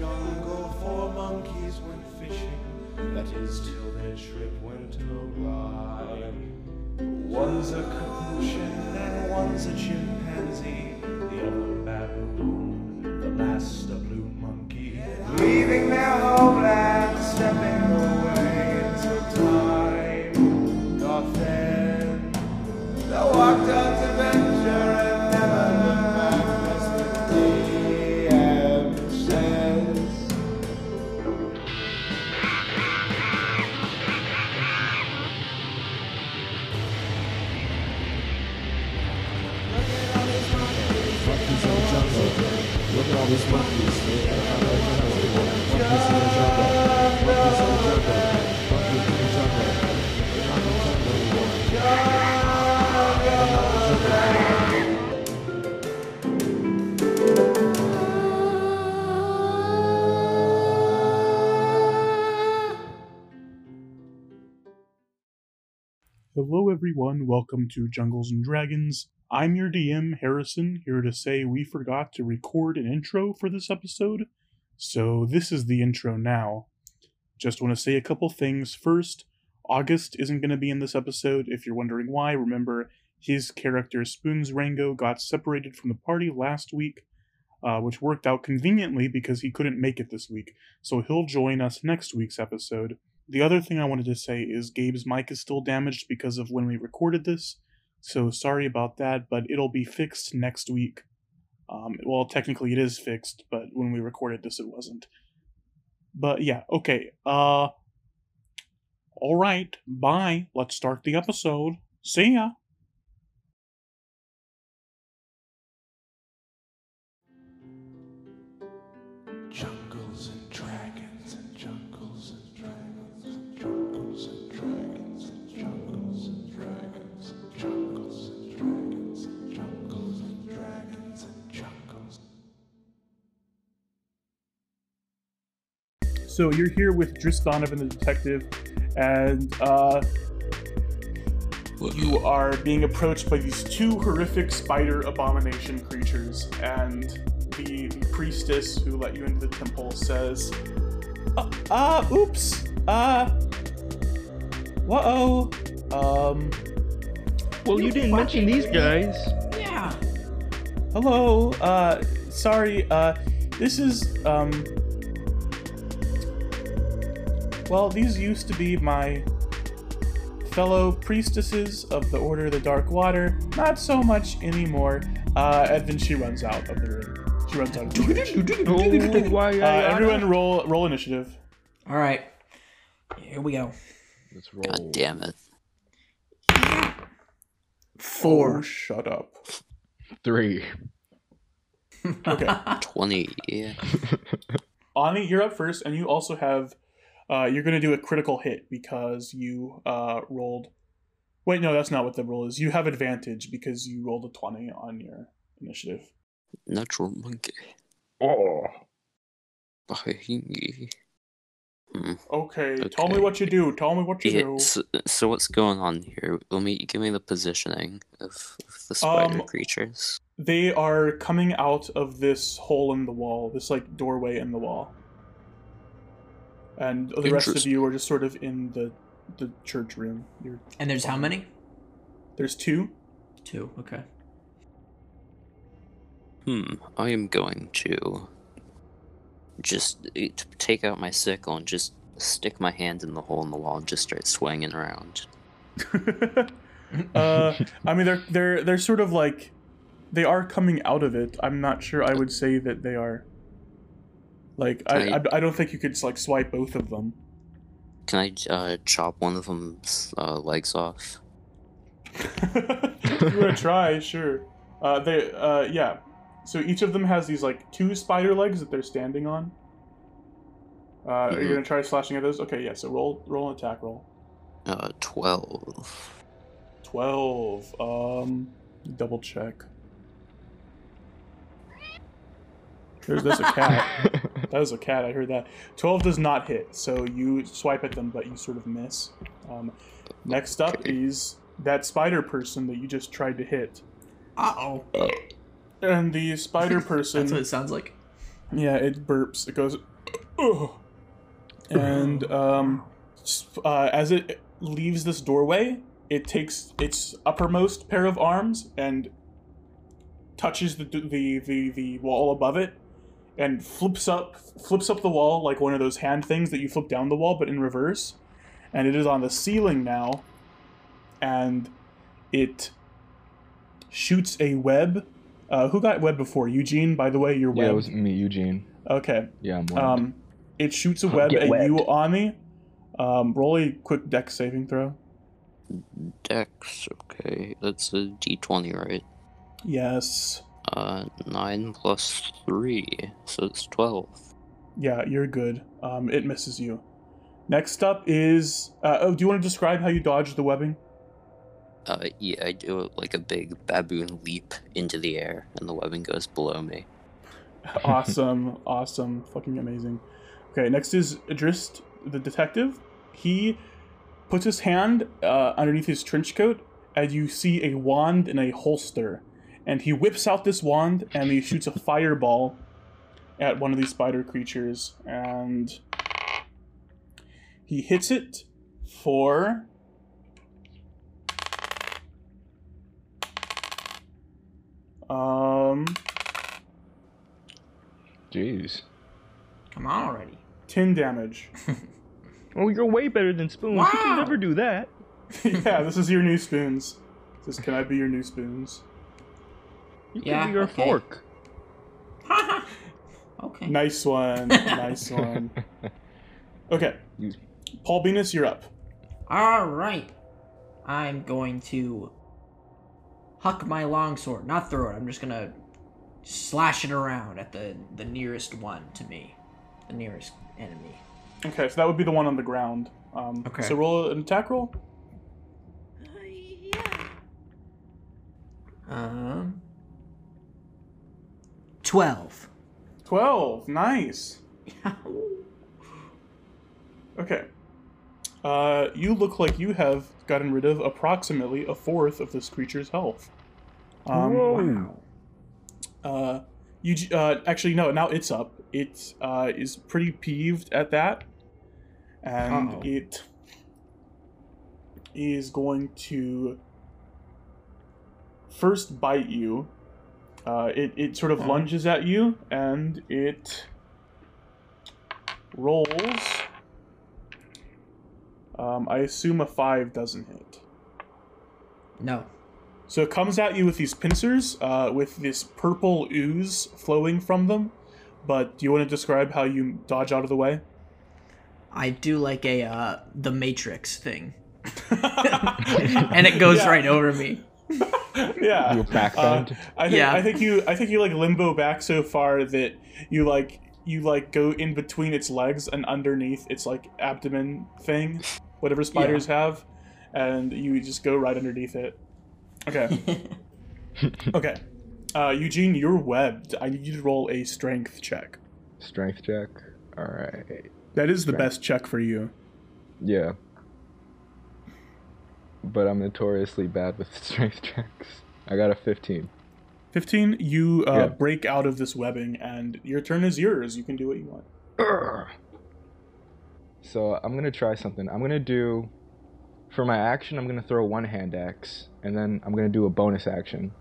jungle, four monkeys went fishing. That is till their trip went awry. One's a capuchin and one's a chimpanzee. Everyone. Welcome to Jungles and Dragons. I'm your DM, Harrison, here to say we forgot to record an intro for this episode. So, this is the intro now. Just want to say a couple things. First, August isn't going to be in this episode. If you're wondering why, remember his character Spoons Rango got separated from the party last week, uh, which worked out conveniently because he couldn't make it this week. So, he'll join us next week's episode. The other thing I wanted to say is Gabe's mic is still damaged because of when we recorded this, so sorry about that, but it'll be fixed next week. Um, well, technically it is fixed, but when we recorded this, it wasn't. But yeah, okay. Uh, all right, bye. Let's start the episode. See ya. So you're here with Driss Donovan the detective, and uh, you are being approached by these two horrific spider abomination creatures, and the, the priestess who let you into the temple says, "Uh, uh oops, uh, whoa, um, Well, you didn't mention these guys. yeah, hello, uh, sorry, uh, this is, um." Well, these used to be my fellow priestesses of the Order of the Dark Water. Not so much anymore. Uh, and then she runs out of the room. She runs out of the room. Oh. Uh, everyone roll roll initiative. All right, here we go. Let's roll. God damn it. Oh, Four. shut up. Three. Okay. 20. Yeah. Ani, you're up first, and you also have. Uh, you're going to do a critical hit because you uh, rolled. Wait, no, that's not what the roll is. You have advantage because you rolled a 20 on your initiative. Natural monkey. Oh. Bahingi. Hmm. Okay, tell me what you do. Tell me what you Yeah, do. so, so what's going on here? Let me give me the positioning of, of the spider Um, creatures. They are coming out of this hole in the wall, this like doorway in the wall. And the rest of you are just sort of in the the church room. You're, And there's how many? there's two. Two. Okay. Hmm. I am going to just take out my sickle and just stick my hand in the hole in the wall and just start swinging around. uh, I mean, they're they're they're sort of like they are coming out of it. I'm not sure. I would say that they are. Like I, I, I don't think you could like swipe both of them. Can I uh, chop one of them's uh, legs off? you want to try, sure. Uh, they, uh, yeah. So each of them has these like two spider legs that they're standing on. Uh, Are you Mhm. gonna try slashing at those? Okay, yeah. So roll, roll an attack roll. Uh, 12. Twelve. Um, double check. There's, there's a cat. That is a cat. I heard that. Twelve does not hit, so you swipe at them, but you sort of miss. Um, next up Okay. is that spider person that you just tried to hit, Uh oh. and the spider person. That's what it sounds like. Yeah, it burps. It goes, Ugh. and um, uh, as it leaves this doorway, it takes its uppermost pair of arms and touches the the the, the wall above it, and flips up flips up the wall like one of those hand things that you flip down the wall, but in reverse. And it is on the ceiling now, and it shoots a web. Uh, who got web before? Eugene, by the way, your web Yeah, web. it was me, Eugene. Okay. Yeah, I'm webbed. Um, it shoots a web Get at webbed. you, Ani. Um, roll a quick dex saving throw. Dex, okay. That's a d20, right? Yes. Uh, 9 plus 3, so it's 12. Yeah, you're good. Um, it misses you. Next up is. Uh, oh, do you want to describe how you dodge the webbing? Uh, yeah, I do like a big baboon leap into the air, and the webbing goes below me. awesome, awesome, fucking amazing. Okay, next is Adrist, the detective. He puts his hand uh, underneath his trench coat, and you see a wand in a holster. And he whips out this wand, and he shoots a fireball at one of these spider creatures, and he hits it for. Um, Jeez. Come on already. 10 damage. Oh, you're way better than Spoons. You Wow. can never do that. yeah, this is your new spoons. This can I be your new spoons? You Yeah, can be your okay. fork. okay. Nice one. nice one. Okay. Paul Venus, you're up. All right. I'm going to huck my longsword, not throw it. I'm just gonna slash it around at the the nearest one to me, the nearest enemy. Okay, so that would be the one on the ground. Um, Okay. So roll an attack roll. Yeah. Um. Twelve. 12. Nice. Okay. Uh, you look like you have gotten rid of approximately a fourth of this creature's health. Um, wow. Uh, you uh, actually no. Now it's up. It uh, is pretty peeved at that, and Uh-oh. it is going to first bite you. Uh, it it sort of lunges at you, and it rolls. Um, I assume a five doesn't hit. No. So it comes at you with these pincers, uh, with this purple ooze flowing from them. But do you want to describe how you dodge out of the way? I do like a uh the Matrix thing, and it goes Yeah. right over me. yeah. You back Uh. I think Yeah. I think you I think you like limbo back so far that you like you like go in between its legs and underneath its like abdomen thing, whatever spiders have, and you just go right underneath it. Okay. okay. Uh, Eugene, you're webbed. I need you to roll a strength check. Strength check. All right. That is the best check for you. Yeah. But I'm notoriously bad with strength checks. I got a 15. 15, you uh, Yeah. break out of this webbing, and your turn is yours. You can do what you want. Urgh. So I'm gonna try something. I'm gonna do, for my action, I'm gonna throw one hand axe, and then I'm gonna do a bonus action,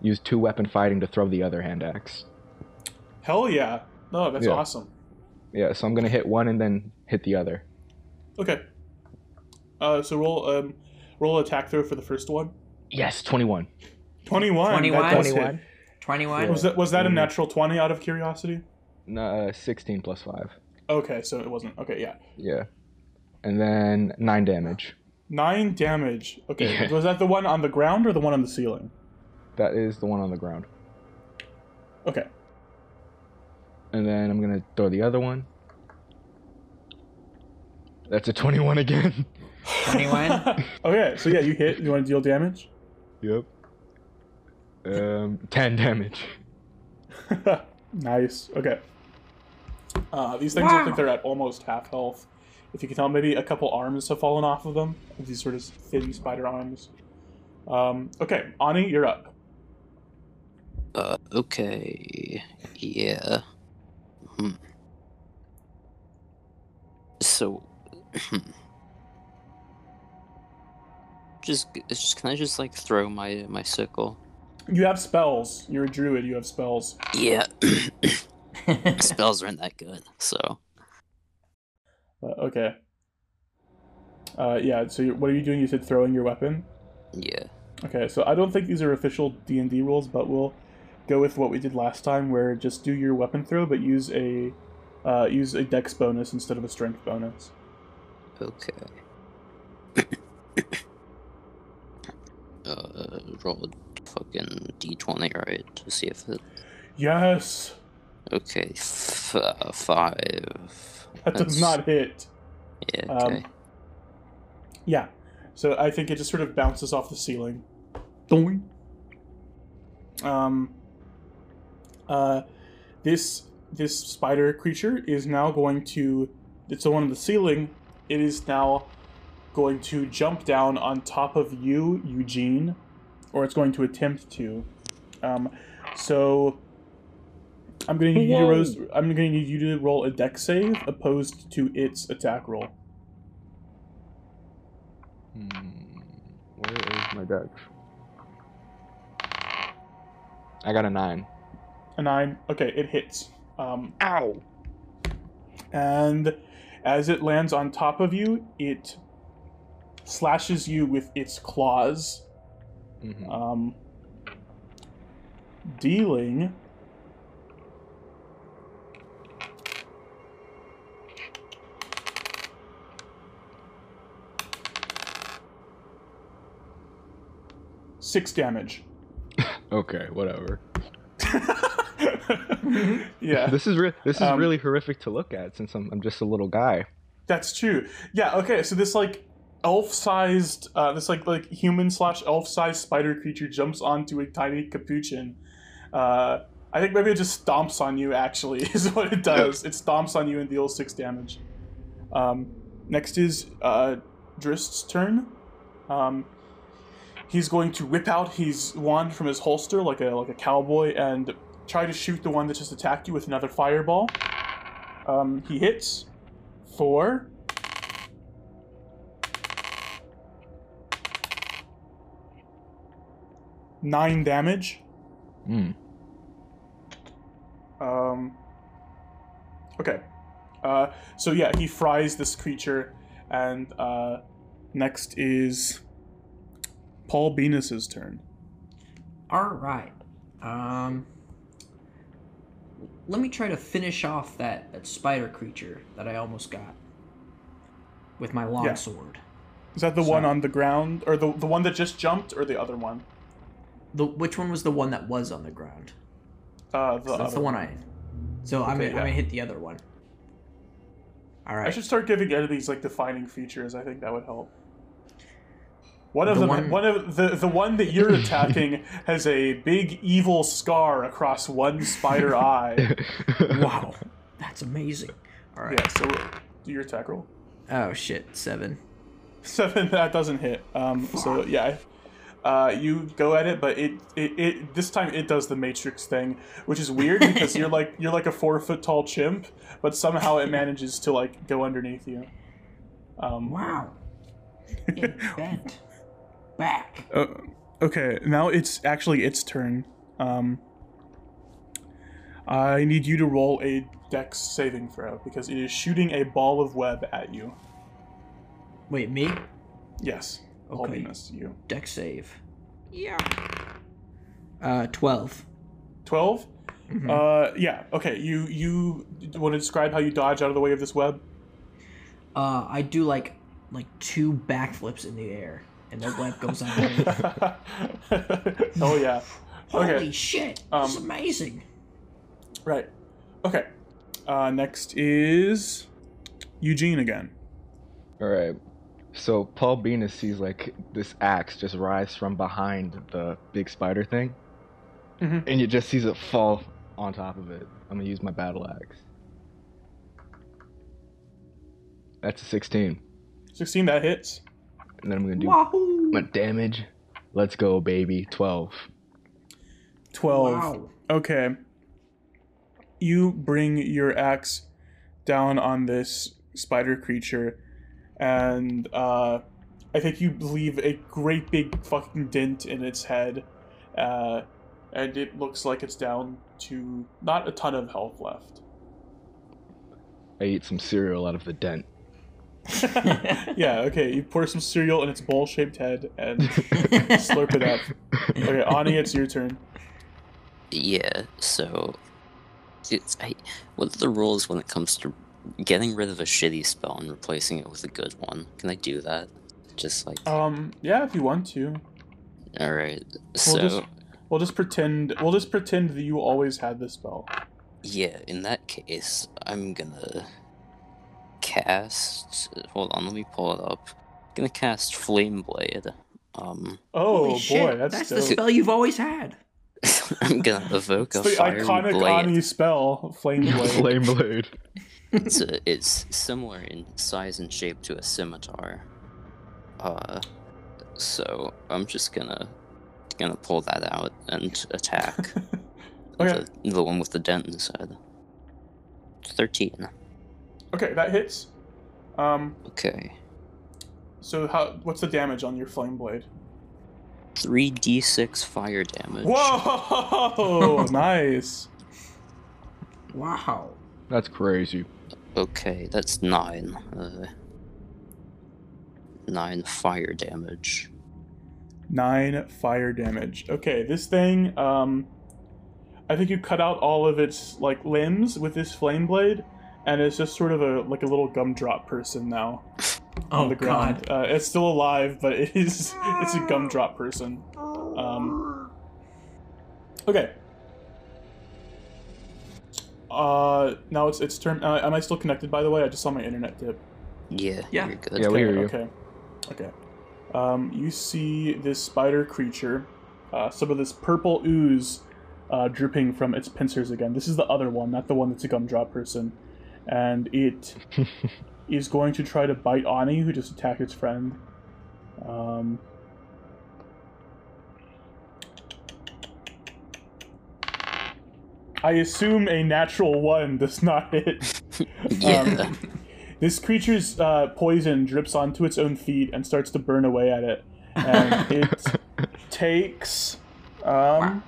use two weapon fighting to throw the other hand axe. Hell yeah. No, that's Yeah. awesome. Yeah, so I'm gonna hit one and then hit the other. Okay. Uh, so roll um, roll attack throw for the first one. Yes, 21. 21. 21? That does hit. 21. Twenty-one. Was that was that a Mhm. natural 20 out of curiosity? No, uh, 16 plus five. Okay, so it wasn't. Okay, yeah. Yeah. And then nine damage. Nine damage. Okay, Yeah. was that the one on the ground or the one on the ceiling? That is the one on the ground. Okay. And then I'm gonna throw the other one. That's a 21 again. 21. okay, so yeah, you hit. You want to deal damage? Yep. Um, 10 damage. nice. Okay. Uh, these things wow. look like they're at almost half health. If you can tell, maybe a couple arms have fallen off of them. These sort of thin spider arms. Um, okay, Ani, you're up. Uh, okay. Yeah. Hmm. So, hmm just just can I just like throw my my sickle? You have spells. You're a druid. You have spells. Yeah. Spells aren't that good, so Uh, okay. Uh, yeah. So you're, what are you doing? You said throwing your weapon. yeah. Okay. So I don't think these are official D and D rules, but we'll go with what we did last time, where just do your weapon throw, but use a uh, use a dex bonus instead of a strength bonus. Okay. Uh, roll a fucking d20, right? To see if it. Yes. Okay, f- uh, five. That does not hit. Yeah, Um, okay. Yeah. So I think it just sort of bounces off the ceiling. Doing. Um. Uh, this this spider creature is now going to. It's the one on the ceiling. It is now going to jump down on top of you, Eugene, or it's going to attempt to. Um, so I'm going to need you to Whoa. I'm going to need you to roll a dex save opposed to its attack roll. Hmm, where is my dex? I got a nine. A nine. Okay, it hits. Um, Ow! and as it lands on top of you, it slashes you with its claws, hmm um, dealing. Six damage. Okay, whatever. yeah. This is re- this is Um, really horrific to look at since I'm I'm just a little guy. That's true. Yeah. Okay. So this like elf-sized, uh, this like like human slash elf-sized spider creature jumps onto a tiny capuchin. Uh, I think maybe it just stomps on you. Actually, is what it does. It stomps on you and deals six damage. Um, next is uh, Drist's turn. Um, he's going to whip out his wand from his holster like a like a cowboy and try to shoot the one that just attacked you with another fireball. Um, he hits for nine damage. Mm. Um, okay. Uh, so yeah, he fries this creature, and uh, next is Paul Venus's turn. All right. Um. Let me try to finish off that, that spider creature that I almost got with my long Yeah. sword. Is that the one on the ground, or the the one that just jumped, or the other one? The which one was the one that was on the ground? Uh, the 'Cause that's other the one I. So I'm gonna, I'm gonna hit the other one. All right. I should start giving enemies like defining features. I think that would help. One of The them, one- one of the the one that you're attacking has a big evil scar across one spider eye. wow, that's amazing. All right. Yeah, so do your attack roll. Oh shit, seven. Seven, that doesn't hit. Um, so yeah, uh, you go at it, but it, it it this time it does the Matrix thing, which is weird because you're like you're like a four foot tall chimp, but somehow it manages to like go underneath you. Um, Wow. It bent back. Uh, okay, now it's actually its turn. Um, I need you to roll a dex saving throw because it is shooting a ball of web at you. Wait, me? Yes, Okay. Venus, you. Dex save. Yeah. Uh, twelve. 12 Mhm. Uh, yeah. Okay. You you want to describe how you dodge out of the way of this web? Uh, I do like like two backflips in the air, and the web goes underneath. oh yeah. Holy Okay. shit! Um, This is amazing. Right. Okay. Uh, next is Eugene again. All right. So Paul Venus sees like this axe just rise from behind the big spider thing, Mhm. and you just sees it fall on top of it. I'm gonna use my battle axe. That's a 16, Sixteen that hits. and then I'm gonna do Wahoo! my damage. Let's go, baby. 12. Twelve. Wow. Okay. You bring your axe down on this spider creature, and uh, I think you leave a great big fucking dent in its head, uh, and it looks like it's down to not a ton of health left. I eat some cereal out of the dent. yeah, okay. You pour some cereal in its bowl-shaped head and slurp it up. Okay, Ani, it's your turn. Yeah, so it's I, what are the rules when it comes to getting rid of a shitty spell and replacing it with a good one? Can I do that? Just like Um, yeah, if you want to, all right. we'll So just we'll just pretend we'll just pretend that you always had this spell. yeah, in that case, I'm gonna cast. Hold on, let me pull it up. gonna cast Flame Blade. Um, Oh Holy boy, shit, that's, the spell you've always had. I'm gonna evoke It's a the fiery iconic blade. Ani spell, Flame Blade. Flame blade. It's a, it's similar in size and shape to a scimitar. Uh, so I'm just gonna gonna pull that out and attack Okay. the, the one with the dent in his head. Thirteen. Okay, that hits. Um, Okay. so how? What's the damage on your Flame Blade? Three d six fire damage. Whoa! nice. Wow. That's crazy. Okay, that's nine. Uh, nine fire damage. Nine fire damage. Okay, this thing, um, I think you cut out all of its like limbs with this flame blade, and it's just sort of a like a little gumdrop person now on Oh the ground. god. Uh, it's still alive, but it is it's a gumdrop person. Um, okay. Uh, now it's its turn. Uh, am I still connected? By the way, I just saw my internet dip. Yeah, Yeah. you're good. Yeah, we hear you. Okay. Okay. Um, you see this spider creature, uh, some of this purple ooze uh, dripping from its pincers again. This is the other one, not the one that's a gumdrop person. And it is going to try to bite Ani, who just attacked its friend. Um, I assume a natural one does not hit. Yeah. Um, this creature's uh, poison drips onto its own feet and starts to burn away at it. And it takes. Um,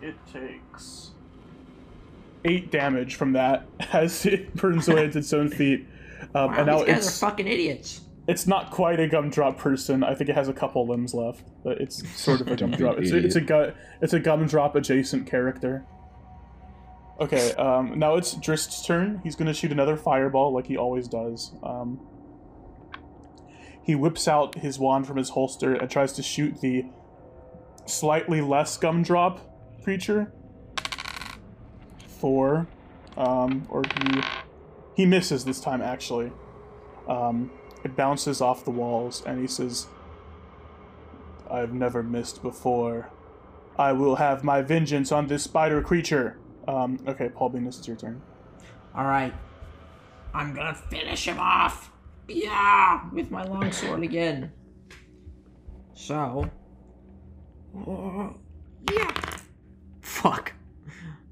it takes. Eight damage from that as it burns away at its own feet. Um, Wow, and now these guys it's, are fucking idiots. It's not quite a gumdrop person. I think it has a couple limbs left, but it's sort of a gumdrop. It's a, it's a gu- it's a gumdrop adjacent character. Okay, um, now it's Drist's turn. He's gonna shoot another fireball like he always does. Um, he whips out his wand from his holster and tries to shoot the slightly less gumdrop creature. Four, um, or he he misses this time actually. Um, it bounces off the walls, and he says, I've never missed before. I will have my vengeance on this spider creature. Um, okay, Paul Venus, it's your turn. Alright. I'm gonna finish him off. Yeah! With my longsword again. So. Uh, yeah. Fuck.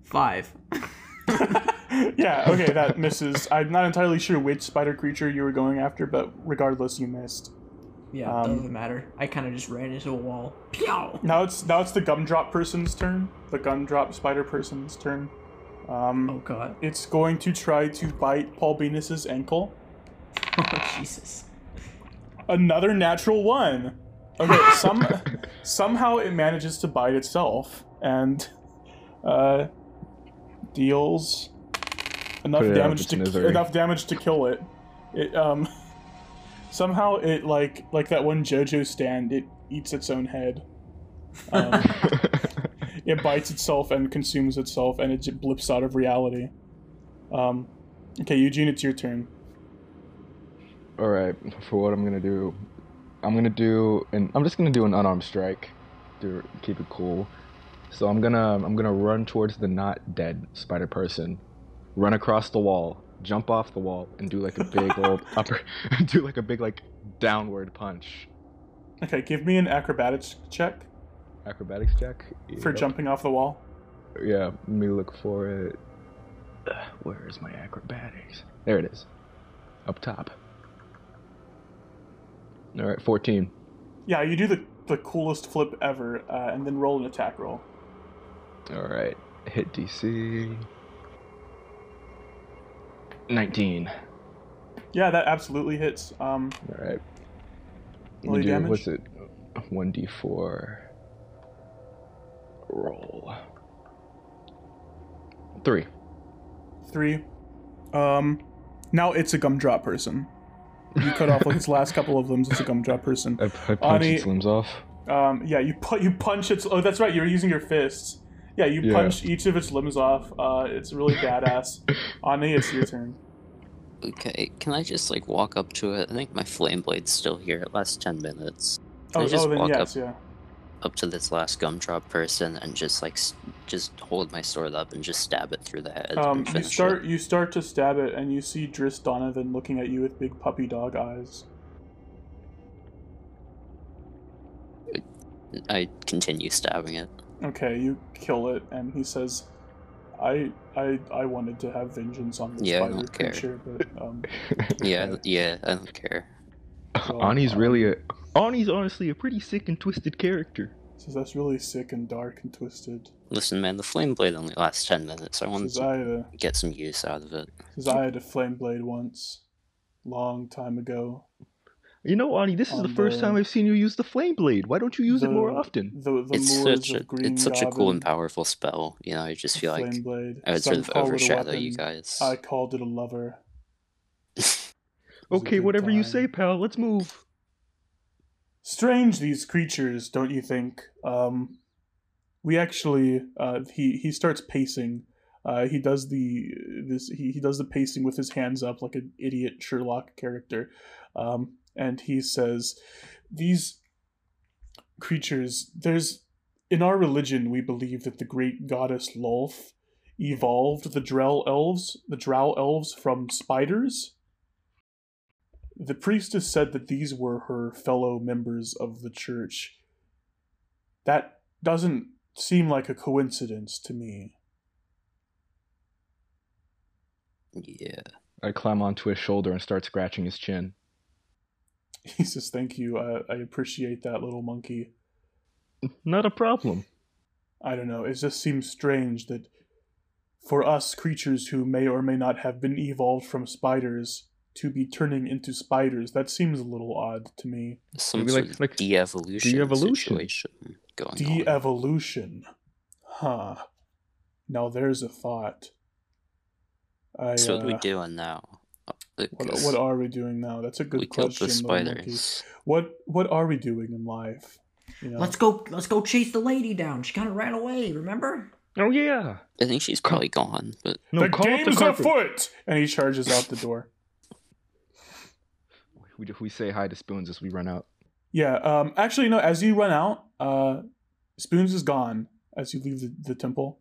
Five. yeah, okay, that misses. I'm not entirely sure which spider creature you were going after, but regardless, you missed. Yeah, Um, doesn't matter. I kind of just ran into a wall. Pew! Now it's now it's the gumdrop person's turn. The gumdrop spider person's turn. Um, Oh god. it's going to try to bite Paul Venus's ankle. Oh Jesus. Another natural one. Okay, some somehow it manages to bite itself and uh, deals enough Put it out of damage to misery. enough damage to kill it. It um somehow it like like that one JoJo stand. It eats its own head. Um, it bites itself and consumes itself, and it just blips out of reality. Um, okay, Eugene, it's your turn. All right, for what I'm gonna do, I'm gonna do, and I'm just gonna do an unarmed strike, to keep it cool. So I'm gonna, I'm gonna run towards the not dead spider person, run across the wall, jump off the wall, and do like a big old upper, do like a big like downward punch. Okay, give me an acrobatics check Acrobatics check. for Yep. jumping off the wall. Yeah, let me look for it. Where is my acrobatics? There it is, up top. All right, 14. Yeah, you do the the coolest flip ever, uh, and then roll an attack roll. All right, hit DC. 19. Yeah, that absolutely hits. Um, All right. Roll You do- damage. What's it? 1d4. Roll. Three. three. Um, now it's a gumdrop person. You cut off like its last couple of limbs. It's a gumdrop person. I, I punch Ani- its limbs off. Um, yeah, you pu- you punch its. Oh, that's right. You're using your fists. Yeah, you Yeah. punch each of its limbs off. Uh, it's really badass. Ani, it's your turn. Okay, can I just like walk up to it? I think my flame blade's still here. It lasts ten minutes. Can Oh, I just oh, then walk yes, up yeah. up to this last gumdrop person and just like just hold my sword up and just stab it through the head? Um, you finish start you start to stab it, and you see Driss Donovan looking at you with big puppy dog eyes. I continue stabbing it. Okay, you kill it, and he says, "I I I wanted to have vengeance on this Yeah, I spider don't care. creature, but um, Yeah, Okay. yeah, I don't care. Well, Ani's um, really a. Ani's honestly a pretty sick and twisted character. says that's really sick and dark and twisted." Listen, man, the flame blade only lasts ten minutes. I wanted Says to I had a get some use out of it. says I had a flame blade once, long time ago. You know, Ani, this is the first the- time I've seen you use the flame blade. Why don't you use it more often? The the It's such a it's such a cool and powerful spell. You know, I just feel like flame blade. I would Some sort of call it a overshadow you guys. I called it a lover. It a Okay, good whatever you say, pal. Let's move. Strange these creatures, don't you think? Um, we actually, uh, he he starts pacing. Uh, he does the this he, he does the pacing with his hands up like an idiot Sherlock character, um, and he says, "These creatures, there's in our religion we believe that the great goddess Lolth evolved the Drell elves, the Drow elves from spiders." The priestess said that these were her fellow members of the church. That doesn't seem like a coincidence to me. yeah. I climb onto his shoulder and start scratching his chin. He says, Thank you. I, I appreciate that little monkey. Not a problem. I don't know. It just seems strange that for us creatures who may or may not have been evolved from spiders to be turning into spiders, that seems a little odd to me. Some Maybe sort like- of like de-evolution, de-evolution. situation going on. De evolution. Huh. Now there's a thought. I, So what are we uh, doing now? What, what are we doing now? That's a good we killed question. the little monkey. spiders. What What are we doing in life? You know? Let's go. Let's go chase the lady down. She kind of ran away. Remember? Oh yeah. I think she's probably gone, but No, the call up the game's afoot, and he charges out the door. We, we say hi to Spoons as we run out. Yeah. Um. Actually, no. As you run out, uh, Spoons is gone. As you leave the, the temple,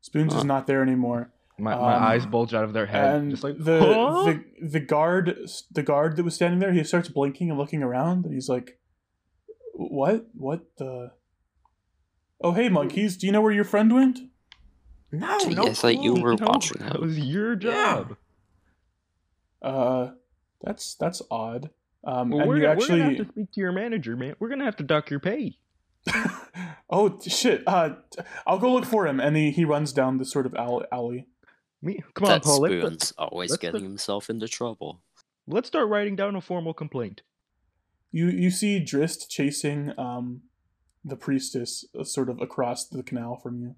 Spoons is not there anymore. My, my Um, eyes bulge out of their head, and just like the, "Huh?" the the guard the guard that was standing there, he starts blinking and looking around, and he's like, "What? What the? Oh, hey, monkeys! Do you know where your friend went?" No, Gee, no. I thought you were No, watching That was your Yeah. job. Uh, that's that's odd. Um, Well, and we're, you gonna, actually, we're gonna have to speak to your manager, man. We're gonna have to dock your pay. oh shit! Uh, I'll go look for him, and he he runs down this sort of alley. Alley. Me, come on, that Paul. Let's, spoon's always let's- getting himself into trouble. let's start writing down a formal complaint. You you see Drist chasing um, the priestess uh, sort of across the canal from you.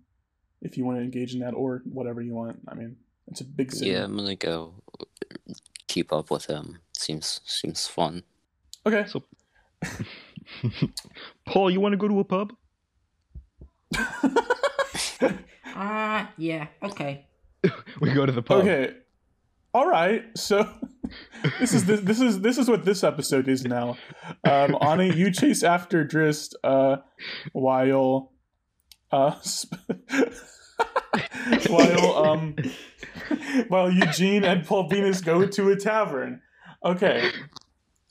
If you want to engage in that, or whatever you want. I mean, it's a big city. Yeah, I'm gonna go keep up with him. Seems seems fun. Okay. So, Paul, you want to go to a pub? Ah, yeah. Okay. We go to the pub. Okay. All right. So this is this, this is this is what this episode is now. Um, Ani, you chase after Drist uh, while uh, sp- while um while Eugene and Paul Venus go to a tavern. Okay.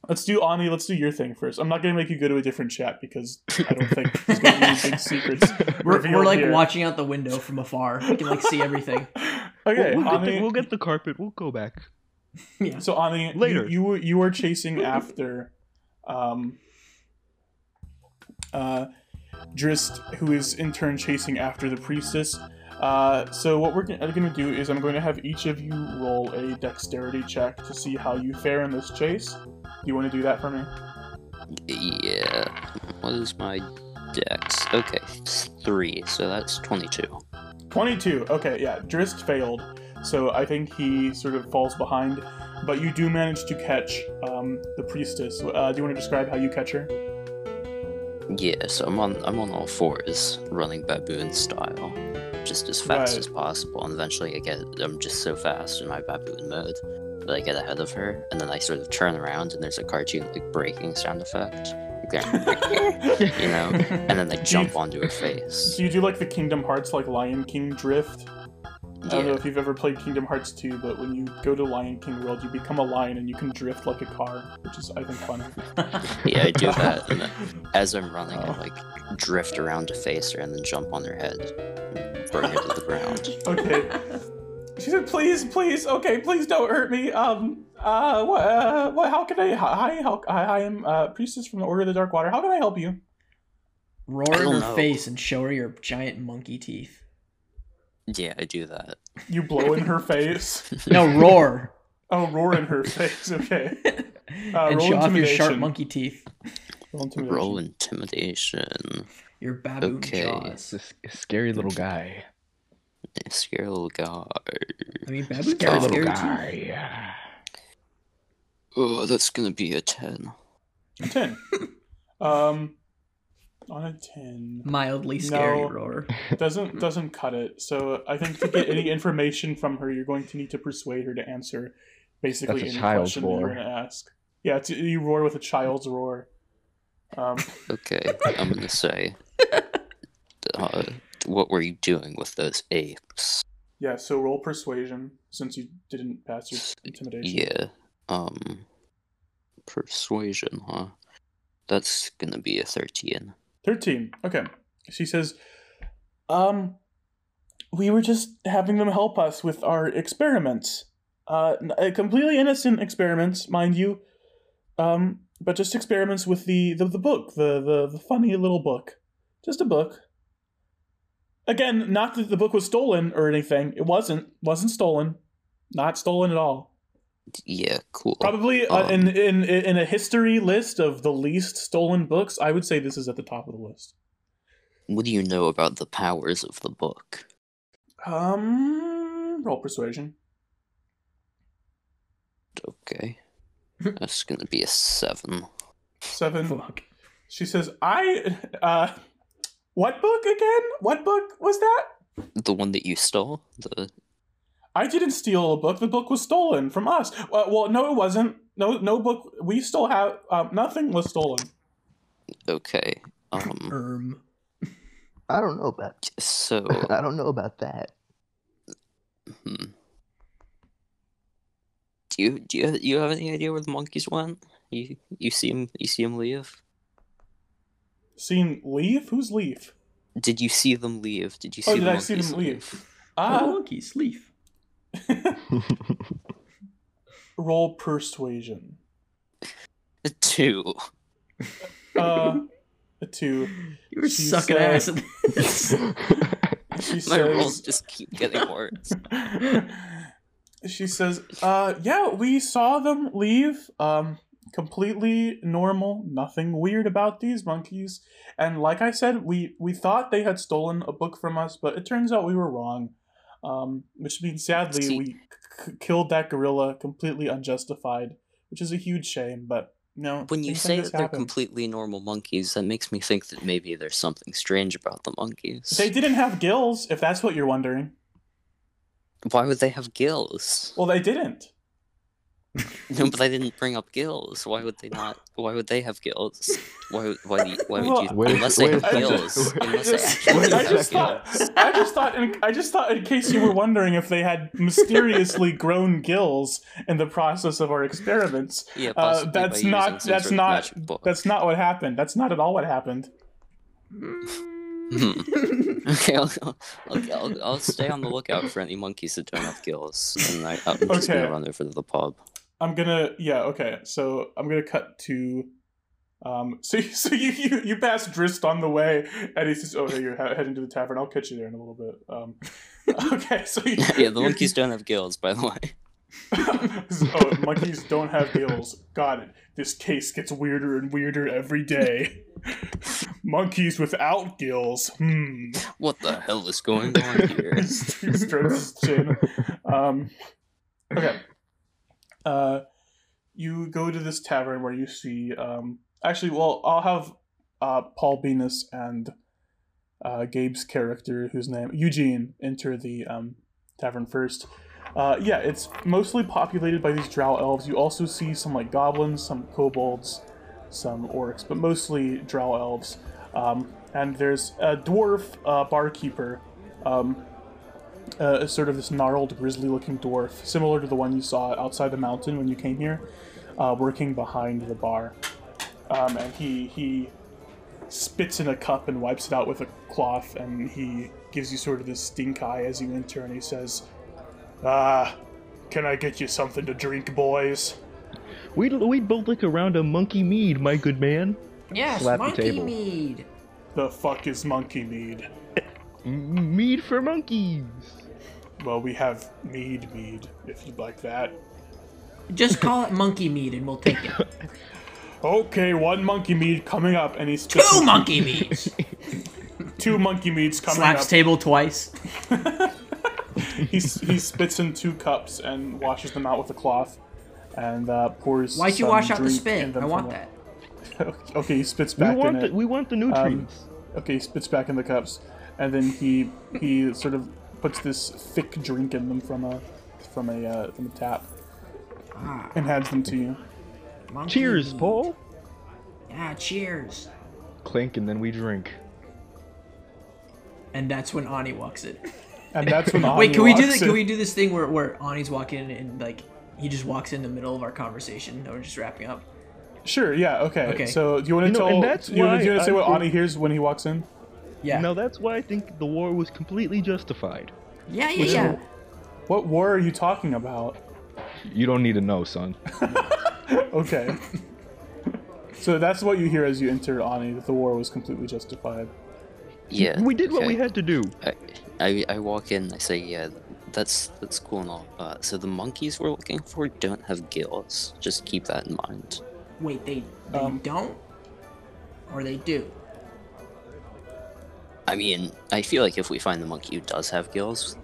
Let's do Ani. Let's do your thing first. I'm not gonna make you go to a different chat because I don't think there's gonna be any big secrets. We're, we're like here. watching out the window from afar. We can like see everything. Okay, we'll, we'll, get the, we'll get the carpet. We'll go back. Yeah. So Ani, Later. you, you were you were chasing after um, uh, Drist, who is in turn chasing after the priestess. Uh, so what we're going to do is I'm going to have each of you roll a dexterity check to see how you fare in this chase. Do you want to do that for me? Yeah. What is my dex? Okay, three, so that's 22. 22. Okay, yeah. Drist failed, so I think he sort of falls behind. But you do manage to catch um, the priestess. Uh, do you want to describe how you catch her? Yeah, so I'm on I'm on all fours, running baboon style, just as fast Right. as possible, and eventually I get I'm just so fast in my baboon mode that I get ahead of her, and then I sort of turn around and there's a cartoon like breaking sound effect, you know, and then I jump onto her face. So you do like the Kingdom Hearts, like Lion King drift. I don't know if you've ever played Kingdom Hearts 2, but when you go to Lion King World, you become a lion and you can drift like a car, which is, I think, fun. yeah, I do that, and as I'm running, Oh. I like drift around to face her and then jump on her head, and bring her to the ground. Okay. She said, "Please, please, okay, please don't hurt me. Um, uh, what, uh, what? How can I? Hi, how? Hi, I am uh, priestess from the Order of the Dark Water. How can I help you? Roar in her know. face and show her your giant monkey teeth. Yeah, I do that. You blow in her face. No, roar. Oh, roar in her face. Okay. Uh, and roll show off your sharp monkey teeth. Roll intimidation. Roll intimidation. Your baboon Okay. jaws. It's a s- scary little guy. Scary little guy. I mean, baboons Scary little scary too. Oh, that's gonna be a 10. A ten. um, on a ten. Mildly scary No. roar. doesn't doesn't cut it. So I think to get any information from her, you're going to need to persuade her to answer basically That's a any child's question that you're going to ask. Yeah, it's, you roar with a child's roar. Um, Okay, I'm gonna say. Uh, what were you doing with those apes? yeah, so roll persuasion since you didn't pass your intimidation. Yeah. Um. Persuasion, huh? That's gonna be a 13. Okay. She says, "Um, we were just having them help us with our experiments. Uh, uh, completely innocent experiments, mind you. Um, but just experiments with the the, the book, the, the the funny little book, just a book. Again, not that the book was stolen or anything. It wasn't. wasn't stolen. Not stolen at all. Yeah, cool. Probably uh, Um, in, in in a history list of the least stolen books, I would say this is at the top of the list. What do you know about the powers of the book? Um, roll persuasion. Okay. That's gonna be a 7. Seven. Fuck. She says, "I uh, what book again? What book was that? The one that you stole? The I didn't steal a book. The book was stolen from us. Uh, well, no, it wasn't. No, no book. We still have. Um, nothing was stolen. okay. Um. Erm. I don't know about. So. I don't know about that. Hmm. Do you do you you have any idea where the monkeys went? You you see him you see him leave? Seen leave? Who's leave? Did you see them leave? Did you see Oh, the did I see them leave? Oh, Ah, monkeys, leaf. Roll persuasion. Two. Uh, a two. You were She sucking said- ass at this. She My rolls just keep getting worse. she says, uh, yeah, we saw them leave. Um, completely normal, nothing weird about these monkeys. And like I said, we we thought they had stolen a book from us, but it turns out we were wrong. Um, which means sadly we c- killed that gorilla completely unjustified, which is a huge shame. But you no, When you say like that they're happen. completely normal monkeys, that makes me think that maybe there's something strange about the monkeys. they didn't have gills, if that's what you're wondering. Why would they have gills? Well, they didn't. No, but they didn't bring up gills. Why would they not? Why would they have gills? Why? Why? do you- Why would you? Unless they have gills. Unless I they just, actually I have just gills. thought, I just thought, in, I just thought, in case you were wondering if they had mysteriously grown gills in the process of our experiments. Yeah, Uh, that's not. That's not. That's not what happened. That's not at all what happened. Hmm. Okay, I'll, I'll, I'll, I'll stay on the lookout for any monkeys that don't have gills, and I, I'm just Okay. gonna run over to the pub. I'm gonna. Yeah. Okay. So I'm gonna cut to Um, so so you, you you pass Drist on the way, and he says, "Oh, hey, you're heading to the tavern. I'll catch you there in a little bit." Um, okay, so you, yeah, the monkeys don't have gills, by the way. oh, monkeys don't have gills. Got it. This case gets weirder and weirder every day. monkeys without gills. Hmm. What the hell is going on here? he strokes his chin. Um, okay. Uh, you go to this tavern where you see. Um, actually, well, I'll have uh, Paul Venus and uh, Gabe's character, whose name Eugene, enter the um, tavern first. Uh, yeah, it's mostly populated by these drow elves. You also see some like goblins, some kobolds, some orcs, but mostly drow elves. Um, and there's a dwarf uh, barkeeper, um, uh, sort of this gnarled, grizzly-looking dwarf, similar to the one you saw outside the mountain when you came here, uh, working behind the bar. Um, and he he spits in a cup and wipes it out with a cloth, and he gives you sort of this stink eye as you enter, and he says, "Ah, can I get you something to drink, boys?" We'd, we'd both like a round of monkey mead, my good man. Yes, Slap the monkey table. mead. The fuck is monkey mead? M- mead for monkeys. Well, we have mead mead, if you'd like that. Just call it monkey mead and we'll take it. Okay, one monkey mead coming up, and he's Two in- monkey meads. two monkey meads coming Slaps up. Slaps table twice. he, he spits in two cups and washes them out with a cloth, and uh, pours. Why'd you wash out the drink spit? in them I from want the- that. okay, he spits We back in want, it. the, we want the nutrients. Okay, he spits back in the cups, and then he he sort of puts this thick drink in them from a from a uh, from a tap, Ah, and hands them to you. monkey Cheers. Paul. Yeah, cheers. Clink, and then we drink. And that's when Ani walks in. And that's when Wait, Ani can we do this? Can we do this thing where where Ani's walking in and like he just walks in the middle of our conversation and we're just wrapping up? Sure. Yeah. Okay. Okay. So do you want to You know, tell? and that's you want to say what think- Ani hears when he walks in? Yeah. Now that's why I think the war was completely justified. Yeah, yeah, yeah. What war are you talking about? You don't need to know, son. Okay. so that's what you hear as you enter Ani, that the war was completely justified. Yeah. We did what we had to do. I, I, I walk in, I say, yeah, that's that's cool and all. Uh, so the monkeys we're looking for don't have gills. Just keep that in mind. Wait, they they Um, don't, or they do? I mean, I feel like if we find the monkey who does have gills,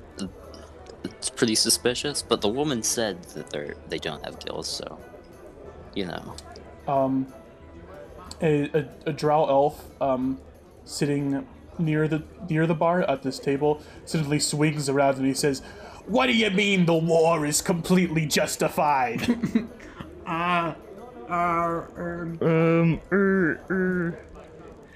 it's pretty suspicious. But the woman said that they're they don't have gills, so you know. Um, a, a, a drow elf um, sitting near the near the bar at this table suddenly swings around and he says, "What do you mean the war is completely justified?" Uh, uh, um, Um, er, er.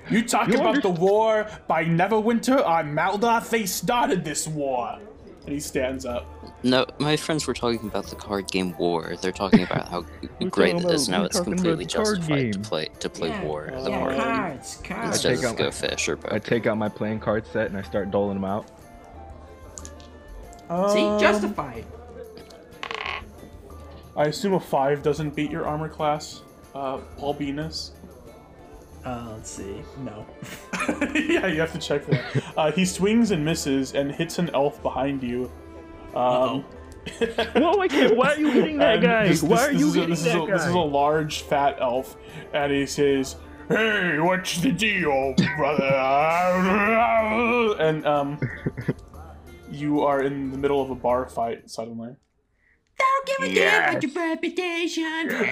You talk You about the war by Neverwinter on Maldoth. They started this war. And he stands up. No, my friends were talking about the card game War. They're talking about how great talking it is now. It's completely justified to play to play yeah, War as a yeah, card cards, cards. instead take of out Go my- Fish or I take out my playing card set and I start doling them out. See, Um, justified. I assume a five doesn't beat your armor class, uh, Paul Venus. Uh, let's see. No. yeah, you have to check that. Uh, he swings and misses and hits an elf behind you. Um, Whoa, I can't. Why are you hitting that and guy? this- Why this- are this you is a- hitting this is that a, guy? This is a large fat elf, and he says, "Hey, what's the deal, brother?" and um, you are in the middle of a bar fight suddenly. Don't give a damn about your reputation.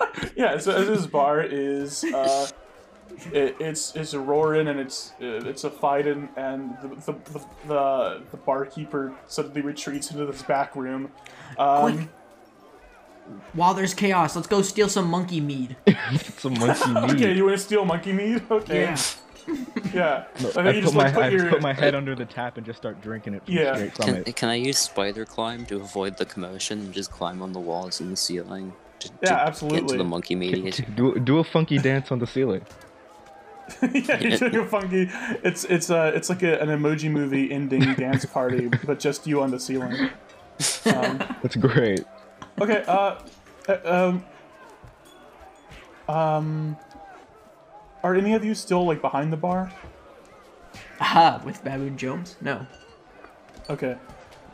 yeah, so this bar is uh, it, it's it's roaring and it's it's a fighting, and the the, the the the barkeeper suddenly retreats into this back room. Um, Quick. While there's chaos, let's go steal some monkey mead. It's a monkey Okay, meat. you want to steal monkey meat? Okay. Yeah. Yeah. No, I I put just my like put I your put my head under the tap and just start drinking it from Yeah. straight from Can, it. can I use spider climb to avoid the commotion and just climb on the walls and the ceiling? To, Yeah, to Get absolutely. to the monkey meat. Do do a funky dance on the ceiling. yeah, you're doing a funky. It's it's uh it's like a, an emoji movie ending dance party, but just you on the ceiling. Um, That's great. okay. Uh, uh, um, Um, are any of you still like behind the bar? Aha, with Baboon Jones? No. Okay.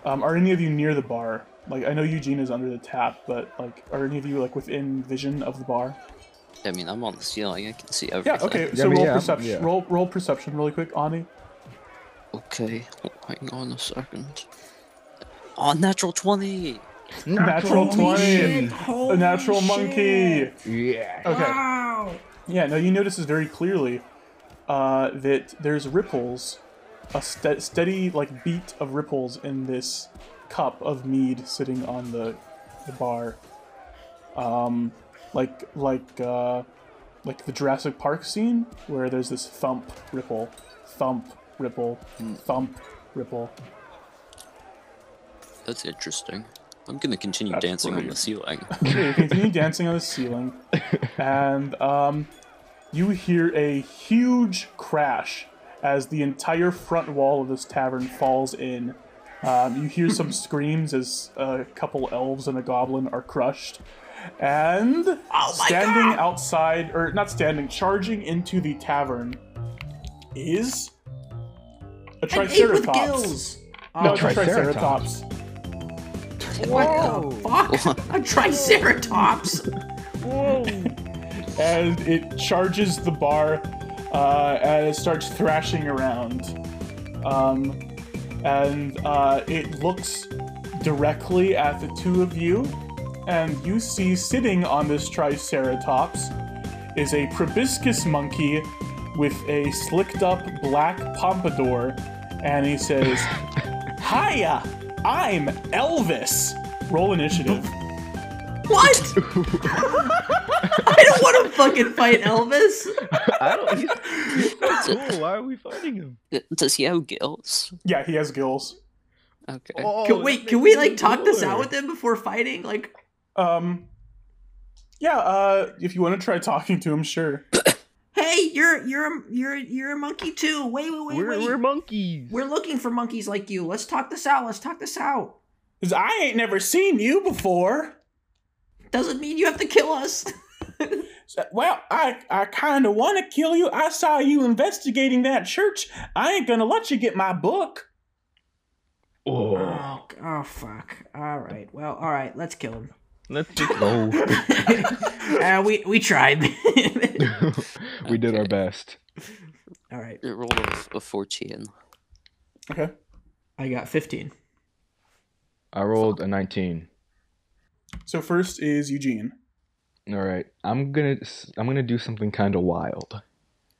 Um, are any of you near the bar? Like, I know Eugene is under the tap, but like, are any of you like within vision of the bar? I mean, I'm on the ceiling. I can see everything. Yeah. Okay. So I mean, roll yeah, I'm- perception. yeah. Roll roll perception really quick, Ani. Okay. Hang on a second. Oh, natural 20! Natural twenty. Holy A natural shit. monkey. Yeah. Okay. Wow. Yeah, now you notices very clearly uh, that there's ripples, a ste- steady like beat of ripples in this cup of mead sitting on the, the bar. Um, like like uh, like the Jurassic Park scene where there's this thump ripple, thump ripple, thump ripple. That's interesting. I'm gonna continue That's dancing on the ceiling. Okay, continue dancing on the ceiling, and um, you hear a huge crash as the entire front wall of this tavern falls in. Um, you hear some screams as a couple elves and a goblin are crushed. And Oh standing God! outside, or not standing, charging into the tavern is a An with triceratops. gills. No, it's a Triceratops. triceratops. What the fuck? A triceratops? and it charges the bar uh, and it starts thrashing around. Um, and uh, it looks directly at the two of you, and you see sitting on this Triceratops is a proboscis monkey with a slicked up black pompadour, and he says, Hiya, I'm Elvis. Roll initiative. What? I don't want to fucking fight Elvis. I don't. He's, he's so cool. Why are we fighting him? Does he have gills? Yeah, he has gills. Okay. Oh, Can, wait, can we like talk this out with him before fighting? Like, Um, yeah, uh, if you want to try talking to him, sure. hey, you're you're a, you're you're a monkey too. Wait, wait, wait, We're, wait. we're monkeys. We're looking for monkeys like you. Let's talk this out. Let's talk this out. Because I ain't never seen you before. Doesn't mean you have to kill us. So- Well, I, I kind of want to kill you. I saw you investigating that church. I ain't gonna let you get my book. oh, oh, oh, fuck. All right. Well, all right. Let's kill him. let's just go. uh, we we tried. we did our best. all right. It rolled a, a 14. Okay. I got 15. I rolled a 19. So first is Eugene. All right, I'm gonna I'm gonna do something kind of wild.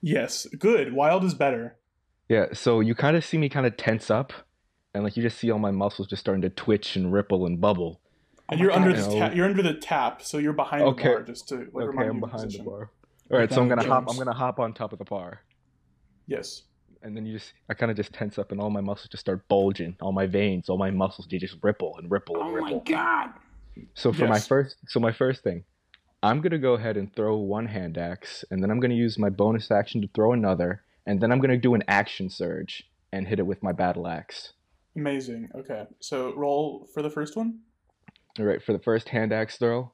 Yes, good. Wild is better. Yeah, so you kind of see me kind of tense up, and like you just see all my muscles just starting to twitch and ripple and bubble. And Oh you're under God. the ta- you're under the tap, so you're behind Okay. the bar. Just to like, okay, remind I'm you of behind the bar. All right, so I'm gonna hop. I'm gonna hop on top of the bar, Yes. and then you just I kind of just tense up, and all my muscles just start bulging. All my veins, all my muscles, they just ripple and ripple and Oh ripple. Oh my god. So for my first, so my first thing, I'm gonna go ahead and throw one hand axe, and then I'm gonna use my bonus action to throw another, and then I'm gonna do an action surge and hit it with my battle axe. Amazing. Okay. So roll for the first one. All right, for the first hand axe throw,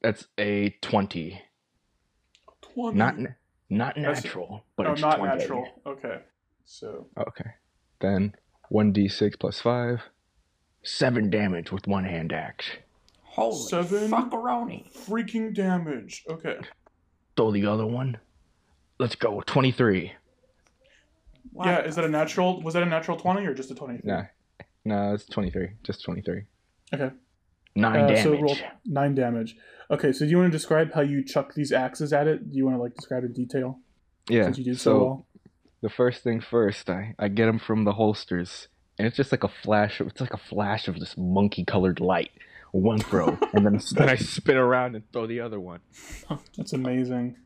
that's a twenty. Twenty. Not n- not That's- natural, but oh, it's not 20. natural. Okay. So Okay, then one d six plus five, seven damage with one hand axe. Holy Seven. fuckaroni. freaking damage. Okay. Throw the other one. Let's go, twenty three. What Yeah, is that a natural? Was that a natural twenty or just a twenty? Nah, no, it's twenty three. Just twenty three. Okay. Nine Uh, damage. so roll nine damage. Okay, so do you want to describe how you chuck these axes at it? Do you want to like describe in detail yeah. since you did so, so well? the first thing first, I I get them from the holsters, and it's just like a flash. Of, it's like a flash of this monkey colored light. One throw, and then then I spin around and throw the other one, That's amazing.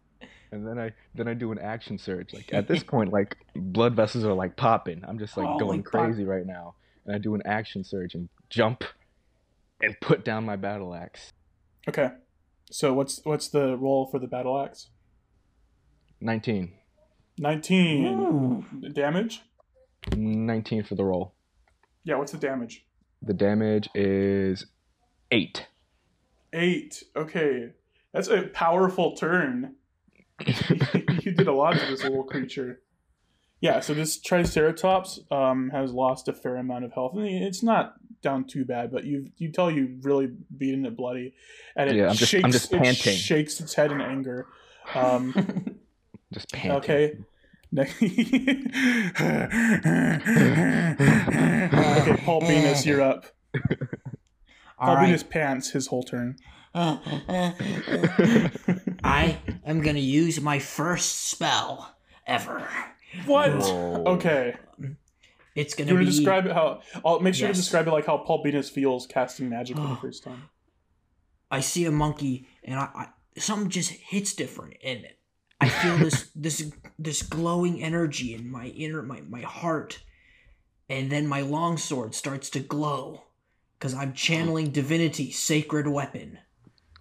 and then I then I do an action surge. Like at this point, like blood vessels are like popping. I'm just like Holy going fuck. crazy right now, and I do an action surge and jump, and put down my battle axe. Okay. So what's what's the roll for the battle axe? Nineteen. Nineteen Ooh. damage. 19 for the roll. Yeah. What's the damage? The damage is eight. Eight. Okay. That's a powerful turn. you did a lot to this little creature. Yeah, so this Triceratops um, has lost a fair amount of health. I mean, it's not down too bad, but you you tell you've really beaten it bloody, and it Yeah, I'm just- shakes I'm just it shakes its head in anger. Um, Just panting. okay. Okay, Paul Venus, you're up. All Paul right. Venus pants his whole turn. I am gonna use my first spell ever. What? Whoa. Okay. It's gonna you want be to describe it how? I'll make sure Yes. to describe it like how Paul Venus feels casting magic for the first time. I see a monkey and I, I something just hits different and I feel this this this glowing energy in my inner my, my heart and then my longsword starts to glow because I'm channeling divinity sacred weapon.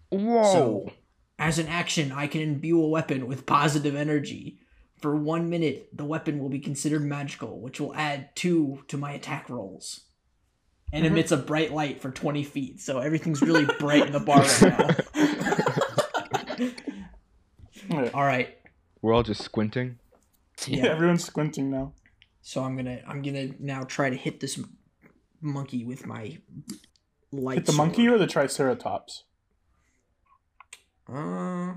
Whoa. So as an action I can imbue a weapon with positive energy. For one minute, the weapon will be considered magical, which will add two to my attack rolls. And Mhm. emits a bright light for 20 feet, so everything's really bright in the bar right now. All right, We're all just squinting. Yeah, everyone's squinting now. so I'm gonna I'm gonna now try to hit this m- monkey with my light. Hit the monkey or the Triceratops? Uh,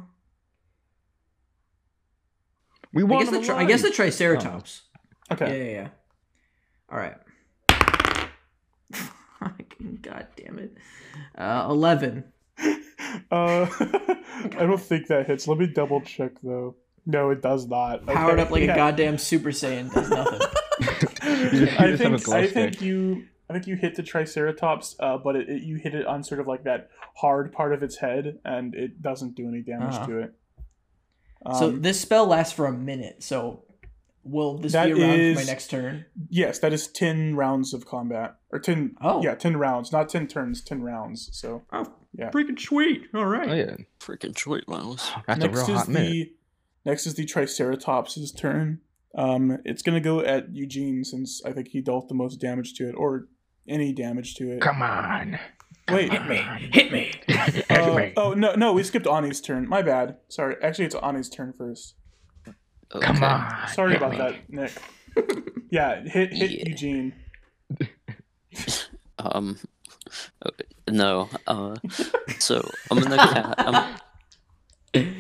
We I guess the tri- I guess the alive. Triceratops. Okay. Yeah, yeah, yeah. All right. God damn it. Uh, Eleven. Uh, I don't think that hits. Let me double check though. No, it does not. Powered Okay, up like yeah. a goddamn Super Saiyan does nothing. You just- you I just have a think I think you I think you hit the Triceratops, uh, but it, it, you hit it on sort of like that hard part of its head, and it doesn't do any damage Uh-huh. to it. so Um, this spell lasts for a minute. So will this be around for my next turn? yes, that is ten rounds of combat, or ten. Oh. yeah, ten rounds, not ten turns, ten rounds. So Oh, Yeah. freaking sweet! All right. Oh yeah, Freaking short mouse. that's a next real is hot minute. the next is the Triceratops's turn. Um, it's gonna go at Eugene since I think he dealt the most damage to it, or any damage to it. Come on. Wait, Hit me! Hit me! Uh, me. oh no, no, we skipped Ani's turn. My bad. Sorry. Actually, it's Ani's turn first. Come on. Sorry hit about me. that, Nick. Yeah, hit hit Yeah. Eugene. Um, no. Uh, so I'm gonna. Ca- I'm,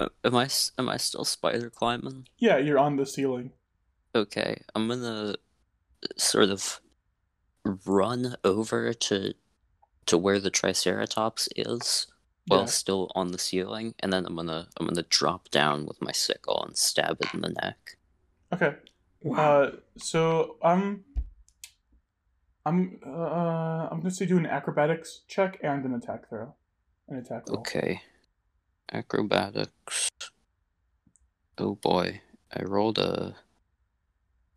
uh, am I s- am I still spider climbing? Yeah, you're on the ceiling. Okay, I'm gonna sort of run over to to where the Triceratops is while Yeah. still on the ceiling, and then I'm gonna I'm gonna drop down with my sickle and stab it in the neck. Okay. Wow. Uh, so I'm I'm uh I'm gonna say do an acrobatics check and an attack throw, an attack roll. Okay, acrobatics. Oh boy, I rolled a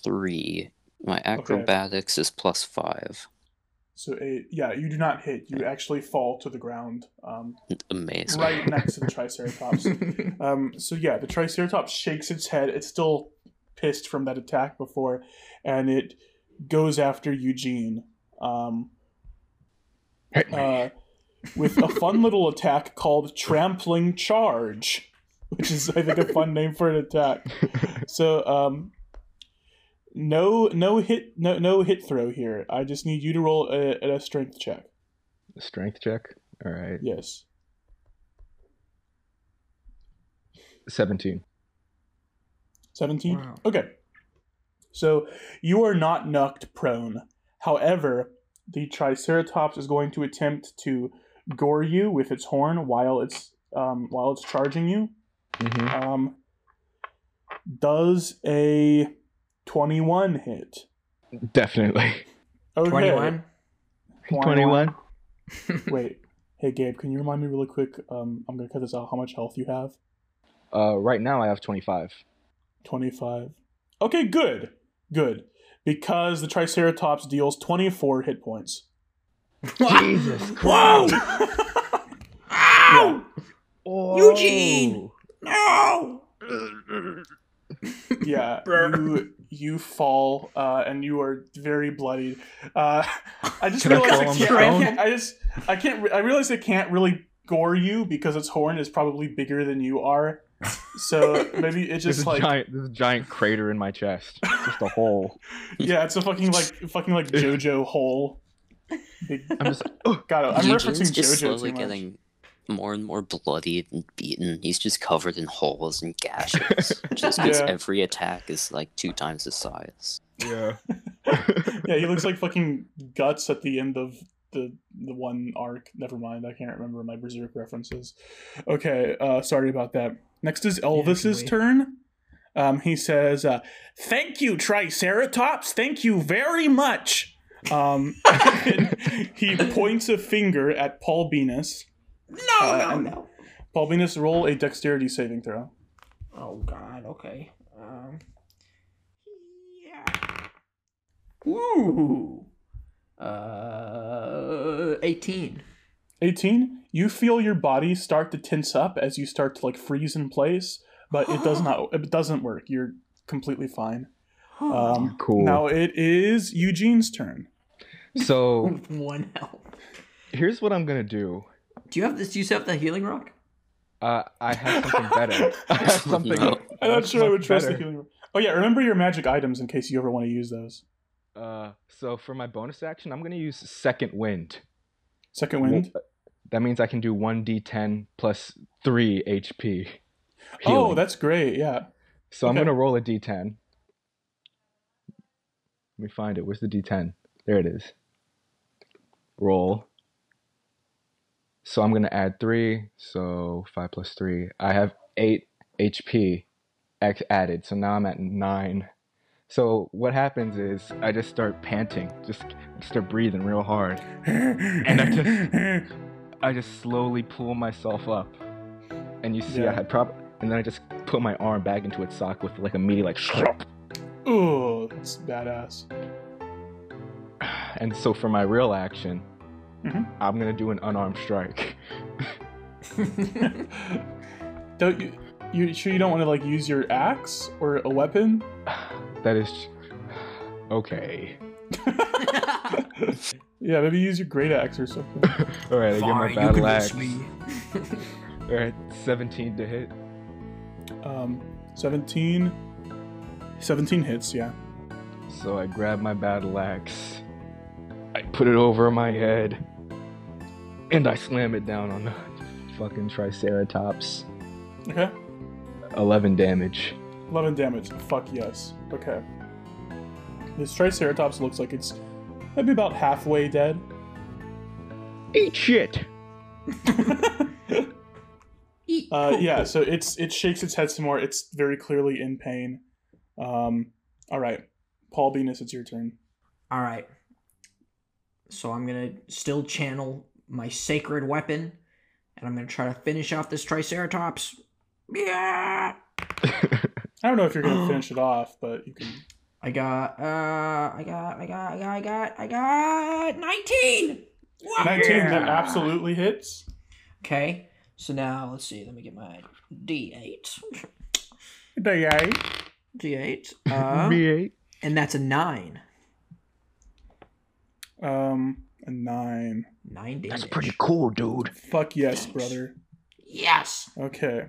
three. My acrobatics is plus five. So a yeah, you do not hit. You actually fall to the ground, um, Amazing. right next to the Triceratops. Um, so yeah, the Triceratops shakes its head. It's still pissed from that attack before, and it goes after Eugene. Um, Hit me. uh, with a fun little attack called Trampling Charge, which is I think a fun name for an attack. So um, no no hit no no hit throw here. I just need you to roll a, a strength check. Strength check. All right. Yes. 17. 17 Wow. okay so you are not knocked prone however the triceratops is going to attempt to gore you with its horn while it's um, while it's charging you Mm-hmm. um, does a 21 hit Definitely. okay 21? 21. wait hey gabe can you remind me really quick um, i'm gonna cut this out how much health you have Uh, right now I have 25. 25 okay good good because the triceratops deals 24 hit points Jesus Whoa! Ow! Oh. Eugene! No! yeah you you fall uh, and you are very bloodied uh, i just Can I realized fall I, can't, I can't i just i can't i realize i can't really gore you because its horn is probably bigger than you are. So maybe it There's just a like giant, there's a giant crater in my chest, just a hole. yeah, it's a fucking like fucking like JoJo hole. Big, I'm just, oh, God, I'm Eugene's referencing just JoJo slowly too much. getting more and more bloodied and beaten. He's just covered in holes and gashes. just because Yeah. every attack is like two times his size. yeah. Yeah, he looks like fucking guts at the end of the the one arc. Never mind, I can't remember my Berserk references. Okay, uh, sorry about that. Next is Elvis's wait. turn. Um, he says, uh, "Thank you, Triceratops. Thank you very much." Um, he points a finger at Paul Venus. No, Uh, no, and- no. Paul Venus, roll a dexterity saving throw. Oh God. Okay. Um. Yeah. Ooh. Uh. Eighteen. 18 you feel your body start to tense up as you start to like freeze in place but it does not it doesn't work you're completely fine um Cool. now it is eugene's turn So One health. here's what I'm gonna do. Do you have this? Do you have the healing rock? Uh, I have something better. I have something. No. i'm not sure i would much trust the healing rock. oh yeah remember your magic items in case you ever want to use those Uh, so for my bonus action, I'm gonna use second wind. second wind That means I can do one d10 plus three HP. oh that's great yeah So I'm gonna roll a d10. Let me find it. Where's the d10? There it is. Roll. So I'm gonna add three. So five plus three. I have eight HP X added. So now I'm at nine. So what happens is I just start panting, just start breathing real hard. and I just- I just slowly pull myself up, and you see Yeah. I had prob, and then I just put my arm back into its sock with like a meaty like, oh that's badass and so for my real action, Mhm. I'm gonna do an unarmed strike. don't you you sure you don't want to like use your axe or a weapon that is okay. yeah maybe use your great axe or something All right, I get my Fine, battle axe. me. All right, 17 to hit. Um, 17. 17 hits, yeah. So I grab my battle axe, I put it over my head, and I slam it down on the fucking Triceratops. Okay. 11 damage. 11 damage. Fuck yes. Okay. This Triceratops looks like it's maybe about halfway dead. Eat shit! Eat Uh, yeah, so it's it shakes its head some more. It's very clearly in pain. Um, all right. Paul Venus, it's your turn. All right. So I'm gonna still channel my sacred weapon, and I'm gonna try to finish off this Triceratops. Yeah. I don't know if you're gonna finish it off, but you can. I got. Uh. I got. I got. I got. I got. I got. Nineteen. 19 that absolutely hits. Okay. So now let's see. Let me get my D8. D eight. D8. D eight. and that's a nine. Um, a nine. Nine damage. That's pretty cool, dude. Fuck yes, brother. Yes. Okay.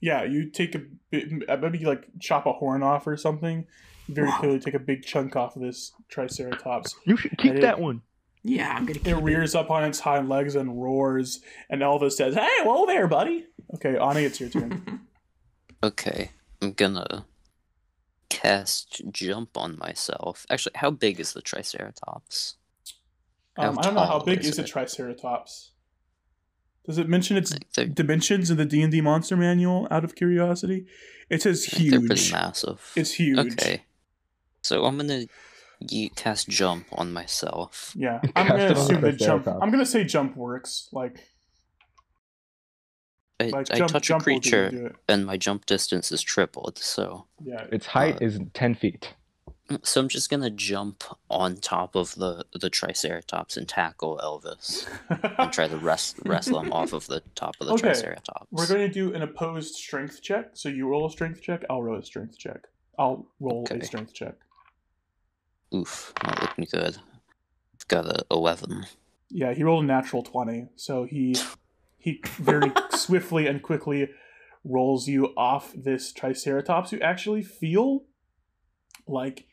Yeah, you take a bit, uh, maybe like chop a horn off or something. You very clearly take a big chunk off of this Triceratops. You should keep That that is- one. Yeah, I'm gonna keep It rears up on its hind legs and roars, and Elvis says, "Hey, whoa there, buddy." Okay, Ani, it's your turn. Okay, I'm gonna cast jump on myself. Actually, how big is the Triceratops? How Um, I don't know how big is is a? Triceratops. Does it mention its Like, dimensions in the D and D Monster Manual? Out of curiosity, it says I think they're pretty massive. It's huge. Okay, so I'm gonna ye- cast jump on myself. Yeah, I'm gonna it on the assume that jump. I'm gonna say jump works. Like, I, like I jump, touch a jump will do- creature, do it. and my jump distance is tripled. So, Yeah. Its height Uh, is 10 feet. So I'm just gonna jump on top of the the Triceratops and tackle Elvis and try to wrest, wrestle him off of the top of the Okay, Triceratops. We're going to do an opposed strength check. So you roll a strength check. I'll roll a strength check. I'll roll a strength check. Oof, not looking good. I've got a 11. Yeah, he rolled a natural twenty, so he he very swiftly and quickly rolls you off this Triceratops. You actually feel like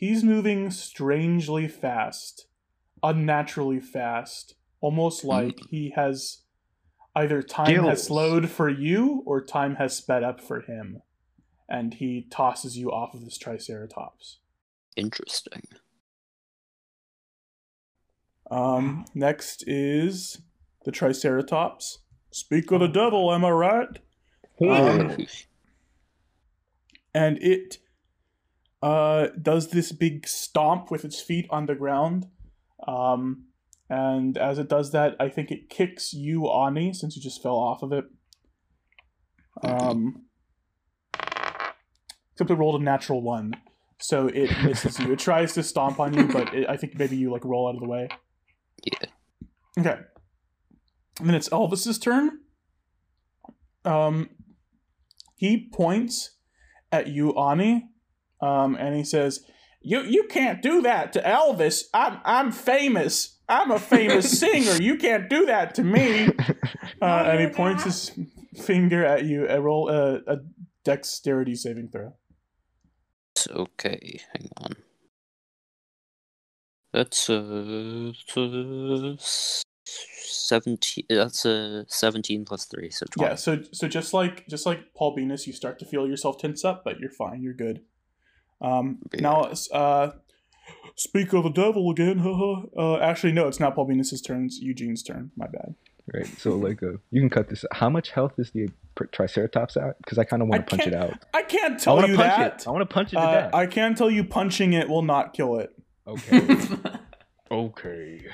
he's moving strangely fast, unnaturally fast, almost like he has either time has slowed for you or time has sped up for him. And he tosses you off of this Triceratops. Interesting. Um, next is the Triceratops. Speak of the devil, am I right? Um, and it uh, does this big stomp with its feet on the ground. Um, and as it does that, I think it kicks you, Ani, since you just fell off of it. Um, except it rolled a natural one, so it misses you. It tries to stomp on you, but it, I think maybe you like roll out of the way. yeah. Okay. And then it's Elvis's turn. Um, he points at you, Ani, um, and he says, "You you can't do that to Elvis. I'm I'm famous. I'm a famous singer. You can't do that to me." Uh, and he points his finger at you. A roll a, a dexterity saving throw. It's okay. Hang on. That's a seventeen. That's a seventeen plus three, so twenty. Yeah. So so just like just like Paul Venus, you start to feel yourself tense up, but you're fine. You're good. Um, Good. now, uh, speak of the devil again. haha. uh, actually, no, it's not Paul Venus's turn. It's Eugene's turn. My bad. Right. So like, uh, you can cut this. How much health is the Triceratops at? Because I kind of want to punch it out. I can't tell want to you punch that. it. I want to punch it to Uh, death. I can tell you punching it will not kill it. Okay. okay.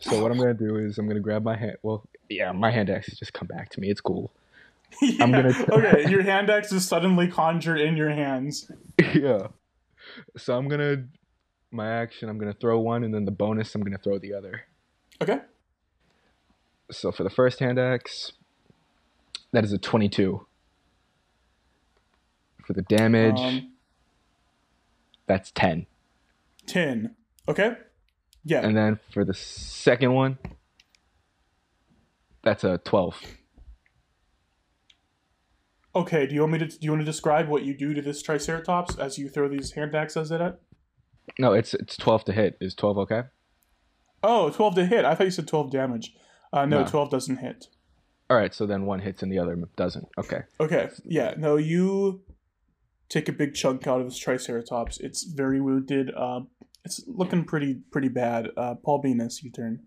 So what I'm gonna do is I'm gonna grab my hand. Well, yeah, my hand axe has just come back to me. It's cool. I'm gonna- okay, your hand axe is suddenly conjured in your hands. yeah. So I'm gonna my action. I'm gonna throw one, and then the bonus. I'm gonna throw the other. Okay. So for the first hand axe, that is a 22. For the damage, Um, that's 10. 10. Okay. Yeah. And then for the second one, that's a 12. Okay, do you want me to do you want to describe what you do to this triceratops as you throw these hand axes at it? No, it's it's 12 to hit. Is 12 okay? Oh, 12 to hit. I thought you said 12 damage. Uh, no, No. 12 doesn't hit. All right, so then one hits and the other doesn't. Okay. Okay, yeah, no, you take a big chunk out of this Triceratops. It's very wounded. Uh, it's looking pretty pretty bad. Uh, Paul Venus, your turn.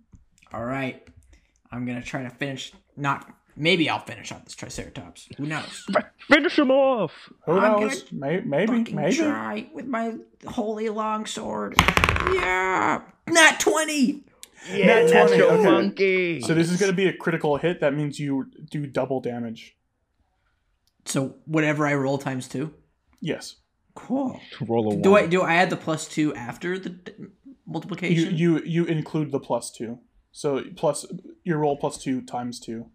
All right. I'm going to try to finish. Not. Maybe I'll finish off this Triceratops. Who knows? Finish him off. Who I'm knows? May- maybe, maybe. try with my holy long sword. Yeah. Not 20. Yeah, Natural 20, okay. monkey. So this is going to be a critical hit. That means you do double damage. So whatever I roll times two. Yes. Cool. roll a one. Do I do I add the plus two after the d- You multiplication? you you include the plus two. So plus your roll plus two times two.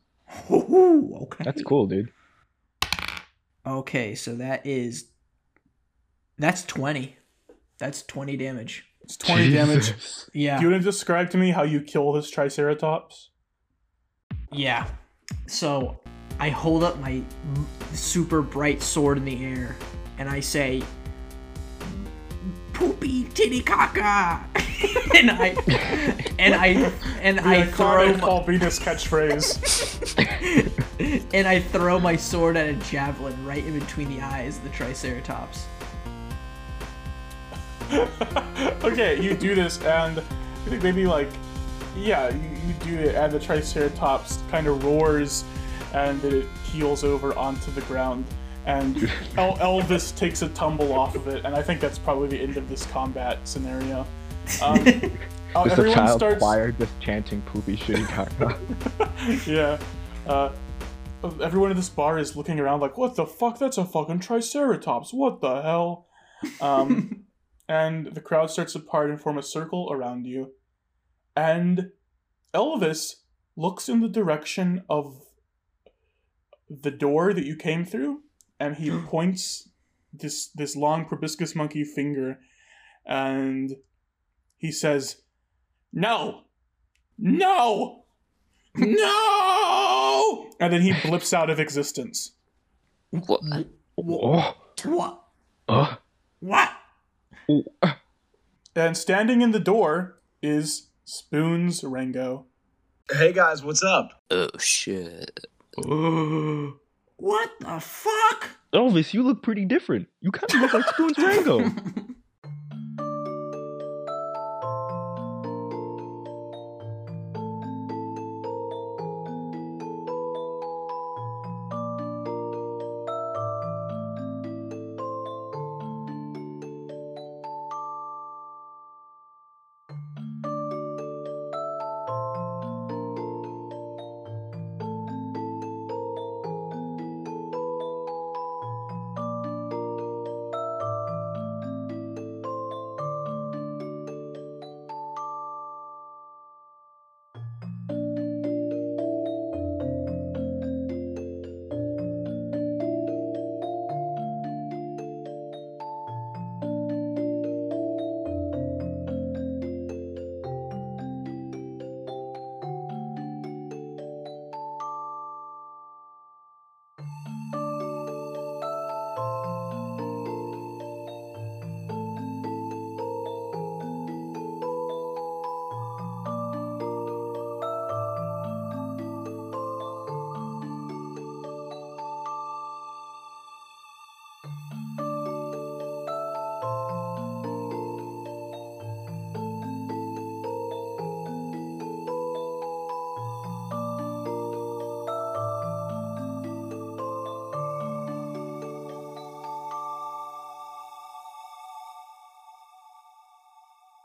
Ooh, okay. That's cool, dude. Okay, so that is that's twenty. That's twenty damage. It's twenty damage. Yeah. Do you want to describe to me how you kill this Triceratops? Yeah. So I hold up my super bright sword in the air and I say, "Poopy titty caca," and I and I and I The throw iconic my, Paul Venus catchphrase. and I throw my sword at a javelin right in between the eyes of the Triceratops. okay, you do this, and I think maybe like, yeah, you, you do it, and the Triceratops kind of roars, and then it keels over onto the ground, and El- Elvis takes a tumble off of it, and I think that's probably the end of this combat scenario. Um, uh, Just a child starts. choir just chanting poopy shitty caca. yeah. Uh, everyone in this bar is looking around like, what the fuck? That's a fucking Triceratops. What the hell? Um, and the crowd starts to part and form a circle around you. And Elvis looks in the direction of the door that you came through, and he points this this long proboscis monkey finger, and he says, "No, no, no! And then he blips out of existence. What? Oh, What? uh, What? And standing in the door is Spoons Rango. Hey guys, what's up? Oh shit. What the fuck? Elvis, you look pretty different. You kind of look like Spoons Rango.